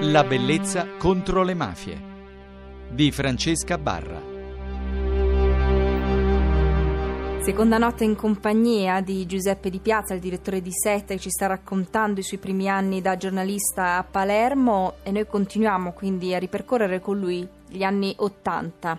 La bellezza contro le mafie di Francesca Barra. Seconda notte in compagnia di Giuseppe Di Piazza, il direttore di Sette, che ci sta raccontando i suoi primi anni da giornalista a Palermo e noi continuiamo quindi a ripercorrere con lui gli anni Ottanta.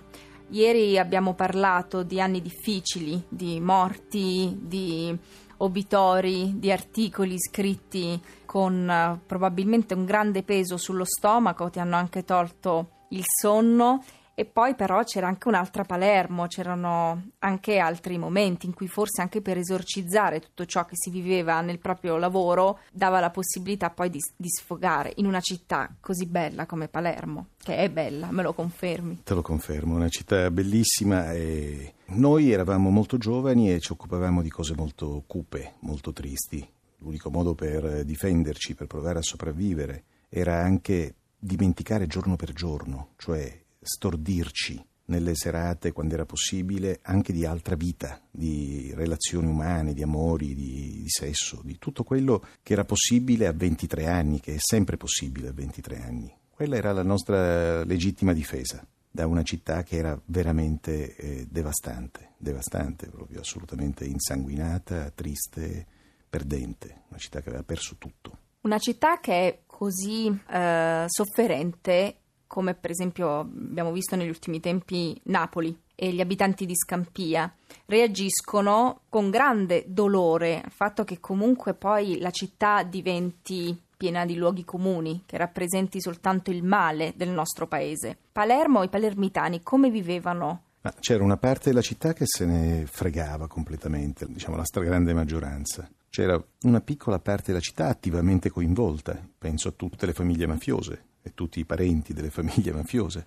Ieri abbiamo parlato di anni difficili, di morti, di obitori, di articoli scritti con uh, probabilmente un grande peso sullo stomaco, ti hanno anche tolto il sonno e poi però c'era anche un'altra Palermo, c'erano anche altri momenti in cui forse anche per esorcizzare tutto ciò che si viveva nel proprio lavoro dava la possibilità poi di, di sfogare in una città così bella come Palermo, che è bella, me lo confermi? Te lo confermo, una città bellissima e noi eravamo molto giovani e ci occupavamo di cose molto cupe, molto tristi. L'unico modo per difenderci, per provare a sopravvivere, era anche dimenticare giorno per giorno, cioè stordirci nelle serate, quando era possibile, anche di altra vita, di relazioni umane, di amori, di, di, sesso, di tutto quello che era possibile a 23 anni, che è sempre possibile a 23 anni. Quella era la nostra legittima difesa da una città che era veramente eh, devastante, devastante, proprio assolutamente insanguinata, triste, perdente, una città che aveva perso tutto. Una città che è così eh, sofferente come per esempio abbiamo visto negli ultimi tempi Napoli e gli abitanti di Scampia, reagiscono con grande dolore al fatto che comunque poi la città diventi piena di luoghi comuni che rappresenti soltanto il male del nostro paese. Palermo e i palermitani come vivevano? C'era una parte della città che se ne fregava completamente, diciamo la stragrande maggioranza. C'era una piccola parte della città attivamente coinvolta, penso a tutte le famiglie mafiose, e tutti i parenti delle famiglie mafiose.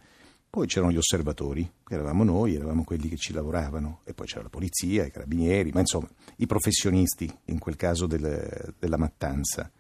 Poi c'erano gli osservatori, che eravamo noi, eravamo quelli che ci lavoravano, e poi c'era la polizia, i carabinieri, ma insomma i professionisti in quel caso del, della mattanza.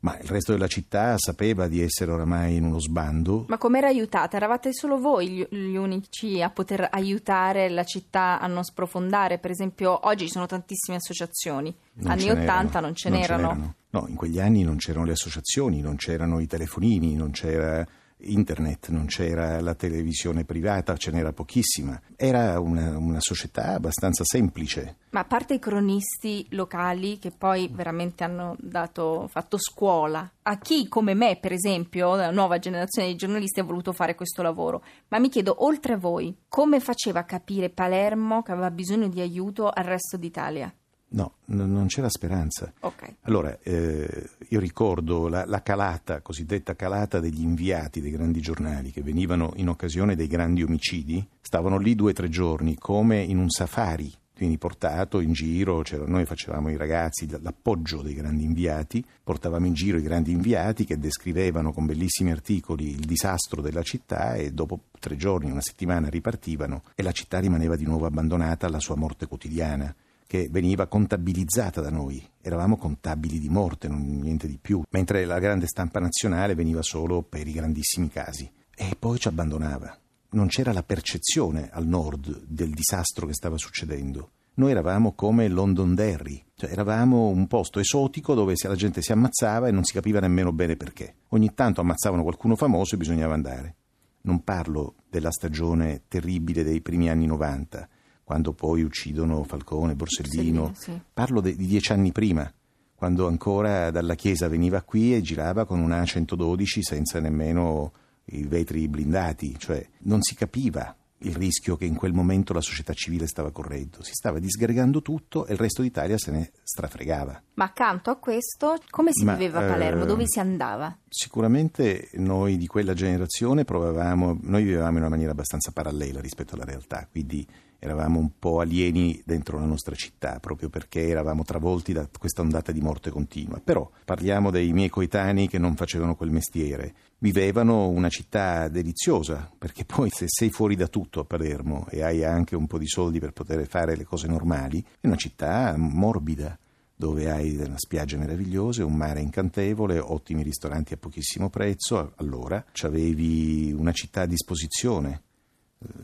Ma il resto della città sapeva di essere oramai in uno sbando. Ma com'era aiutata? Eravate solo voi gli, unici a poter aiutare la città a non sprofondare? Per esempio, oggi ci sono tantissime associazioni. Non Anni 80 non ce non n'erano. Ce n'erano. No, in quegli anni non c'erano le associazioni, non c'erano i telefonini, non c'era internet, non c'era la televisione privata, ce n'era pochissima. Era una, una, società abbastanza semplice. Ma a parte i cronisti locali che poi veramente hanno dato, fatto scuola, a chi come me, per esempio, la nuova generazione di giornalisti ha voluto fare questo lavoro, ma mi chiedo, oltre a voi, come faceva capire Palermo che aveva bisogno di aiuto al resto d'Italia? No, n- non c'era speranza. Okay. Allora, eh, io ricordo la, la, calata, cosiddetta calata degli inviati dei grandi giornali che venivano in occasione dei grandi omicidi, stavano lì due o tre giorni come in un safari, quindi portato in giro, noi facevamo i ragazzi l'appoggio dei grandi inviati, portavamo in giro i grandi inviati che descrivevano con bellissimi articoli il disastro della città e dopo tre giorni, una settimana ripartivano e la città rimaneva di nuovo abbandonata alla sua morte quotidiana che veniva contabilizzata da noi. Eravamo contabili di morte, non, niente di più, mentre la grande stampa nazionale veniva solo per i grandissimi casi. E poi ci abbandonava. Non c'era la percezione al nord del disastro che stava succedendo. Noi eravamo come Londonderry, cioè eravamo un posto esotico dove la gente si ammazzava e non si capiva nemmeno bene perché. Ogni tanto ammazzavano qualcuno famoso e bisognava andare. Non parlo della stagione terribile dei primi anni 90, quando poi uccidono Falcone, Borsellino. Borsellino sì. Parlo di dieci anni prima, quando ancora dalla Chiesa veniva qui e girava con una 112 senza nemmeno i vetri blindati, cioè non si capiva il rischio che in quel momento la società civile stava correndo. Si stava disgregando tutto e il resto d'Italia se ne strafregava. Ma accanto a questo, come si Ma, viveva a Palermo? Eh, Dove si andava? Sicuramente noi di quella generazione provavamo, noi vivevamo in una maniera abbastanza parallela rispetto alla realtà, quindi eravamo un po' alieni dentro la nostra città, proprio perché eravamo travolti da questa ondata di morte continua. Però parliamo dei miei coetanei che non facevano quel mestiere, vivevano una città deliziosa, perché poi se sei fuori da tutto a Palermo e hai anche un po' di soldi per poter fare le cose normali, è una città morbida dove hai delle spiagge meravigliose, un mare incantevole, ottimi ristoranti a pochissimo prezzo, allora avevi una città a disposizione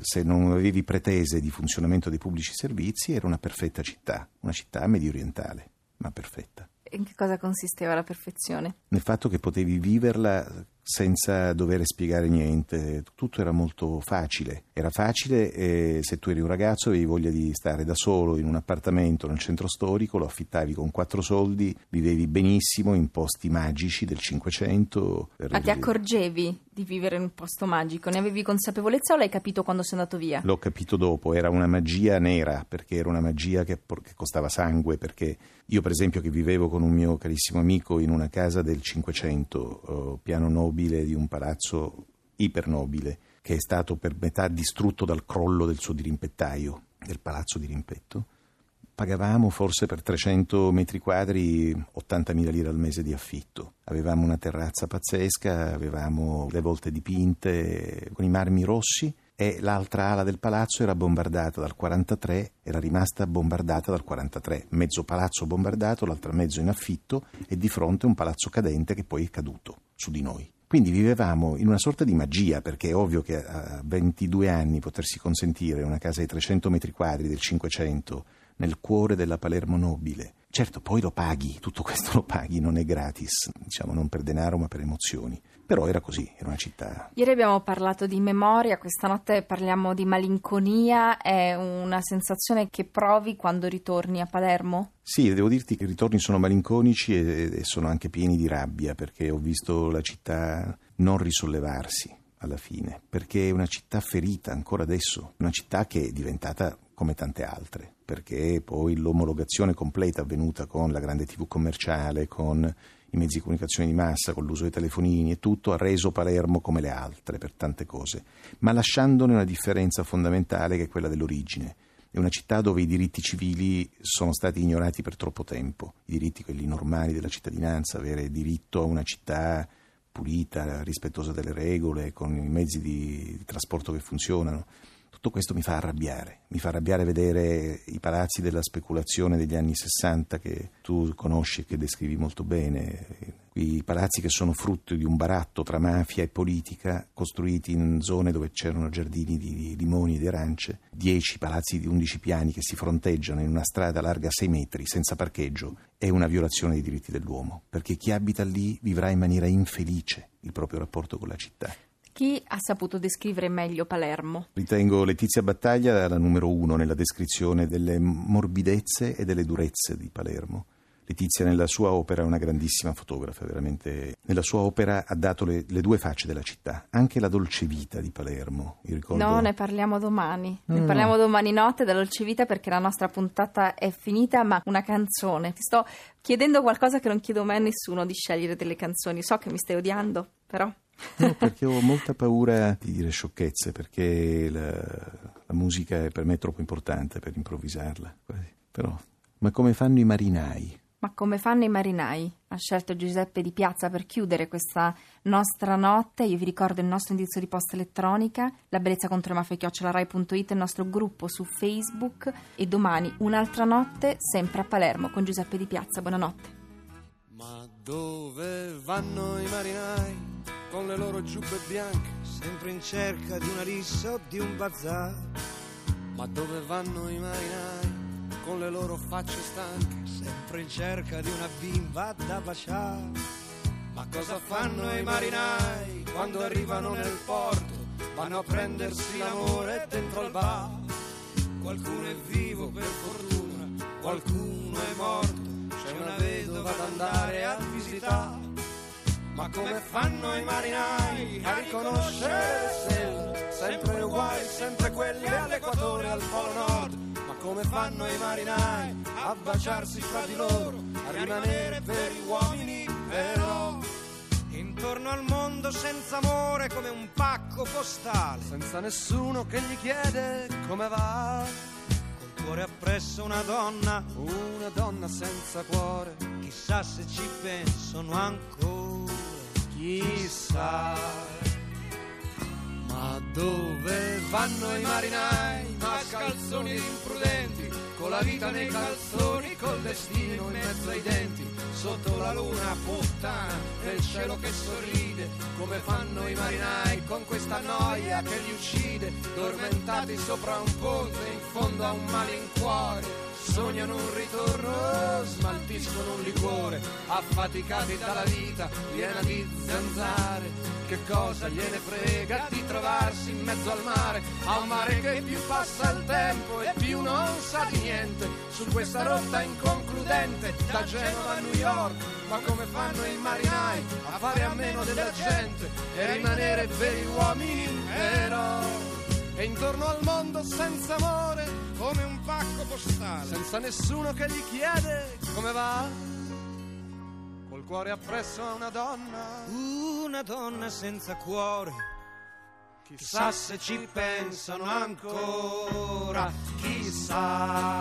se non avevi pretese di funzionamento dei pubblici servizi, era una perfetta città, una città medio orientale, ma perfetta. In che cosa consisteva la perfezione? Nel fatto che potevi viverla senza dover spiegare niente, tutto era molto facile. Era facile e se tu eri un ragazzo avevi voglia di stare da solo in un appartamento nel centro storico, lo affittavi con quattro soldi, vivevi benissimo in posti magici del Cinquecento. Ma ti accorgevi di vivere in un posto magico? Ne avevi consapevolezza o l'hai capito quando sei andato via? L'ho capito dopo, era una magia nera, perché era una magia che, che costava sangue, perché io per esempio che vivevo con un mio carissimo amico in una casa del Cinquecento, piano nobile di un palazzo ipernobile, che è stato per metà distrutto dal crollo del suo dirimpettaio, del palazzo di rimpetto. Pagavamo forse per 300 metri quadri 80.000 lire al mese di affitto. Avevamo una terrazza pazzesca, avevamo le volte dipinte con i marmi rossi e l'altra ala del palazzo era bombardata dal 43, era rimasta bombardata dal 43. Mezzo palazzo bombardato, l'altra mezzo in affitto e di fronte un palazzo cadente che poi è caduto su di noi. Quindi vivevamo in una sorta di magia, perché è ovvio che a 22 anni potersi consentire una casa di 300 metri quadri del 500 nel cuore della Palermo nobile. Certo, poi lo paghi, tutto questo lo paghi, non è gratis, diciamo non per denaro ma per emozioni. Però era così, era una città. Ieri abbiamo parlato di memoria, questa notte parliamo di malinconia, è una sensazione che provi quando ritorni a Palermo? Sì, devo dirti che i ritorni sono malinconici e, e sono anche pieni di rabbia perché ho visto la città non risollevarsi alla fine, perché è una città ferita ancora adesso, una città che è diventata come tante altre, perché poi l'omologazione completa avvenuta con la grande TV commerciale, con i mezzi di comunicazione di massa, con l'uso dei telefonini e tutto, ha reso Palermo come le altre per tante cose, ma lasciandone una differenza fondamentale che è quella dell'origine. È una città dove i diritti civili sono stati ignorati per troppo tempo, i diritti quelli normali della cittadinanza, avere diritto a una città pulita, rispettosa delle regole, con i mezzi di, di trasporto che funzionano. Tutto questo mi fa arrabbiare, mi fa arrabbiare vedere i palazzi della speculazione degli anni 60 che tu conosci e che descrivi molto bene, i palazzi che sono frutto di un baratto tra mafia e politica, costruiti in zone dove c'erano giardini di limoni e di arance, dieci palazzi di undici piani che si fronteggiano in una strada larga sei metri senza parcheggio, è una violazione dei diritti dell'uomo, perché chi abita lì vivrà in maniera infelice il proprio rapporto con la città. Chi ha saputo descrivere meglio Palermo? Ritengo Letizia Battaglia la numero uno nella descrizione delle morbidezze e delle durezze di Palermo. Letizia nella sua opera è una grandissima fotografa, veramente. Nella sua opera ha dato le, le due facce della città, anche la dolce vita di Palermo. Ricordo... No, ne parliamo domani. No, ne parliamo domani notte della dolce vita perché la nostra puntata è finita, ma una canzone. Ti sto chiedendo qualcosa che non chiedo mai a nessuno di scegliere delle canzoni. So che mi stai odiando, però. No, perché ho molta paura di dire sciocchezze, perché la, la musica è per me troppo importante per improvvisarla. Però, ma come fanno i marinai? Ma come fanno i marinai? Ha scelto Giuseppe Di Piazza per chiudere questa nostra notte. Io vi ricordo il nostro indirizzo di posta elettronica, la bellezza contro le mafie chiocciolarai.it, il nostro gruppo su Facebook e domani un'altra notte sempre a Palermo con Giuseppe Di Piazza. Buonanotte. Ma dove vanno i marinai? Con le loro giubbe bianche, sempre in cerca di una rissa o di un bazar. Ma dove vanno i marinai? Con le loro facce stanche, sempre in cerca di una bimba da baciare. Ma cosa fanno i marinai quando arrivano nel porto? Vanno a prendersi l'amore dentro al bar. Qualcuno è vivo per fortuna, qualcuno è morto. C'è una vedova da andare a visitare ma come fanno i marinai a riconoscere le stelle? Sempre uguali, sempre quelle all'equatore, al polo nord. Ma come fanno i marinai a baciarsi fra di loro, a rimanere veri uomini però? Intorno al mondo senza amore come un pacco postale, senza nessuno che gli chiede come va. Col cuore appresso una donna, una donna senza cuore, chissà se ci pensano ancora chissà. Ma dove vanno i marinai, mascalzoni imprudenti, con la vita nei calzoni, col destino in mezzo ai denti, sotto la luna puttana, nel cielo che sorride, come fanno i marinai con questa noia che li uccide, dormentati sopra un ponte in fondo a un malincuore sognano un ritorno, smaltiscono un liquore, affaticati dalla vita piena di zanzare che cosa gliene frega di trovarsi in mezzo al mare, a un mare che più passa il tempo e più non sa di niente, su questa rotta inconcludente da Genova a New York, ma come fanno i marinai a fare a meno della gente e rimanere veri uomini eroi? Intorno al mondo senza amore, come un pacco postale, senza nessuno che gli chiede come va col cuore appresso a una donna, una donna senza cuore. Chissà se ci pensano ancora, chissà.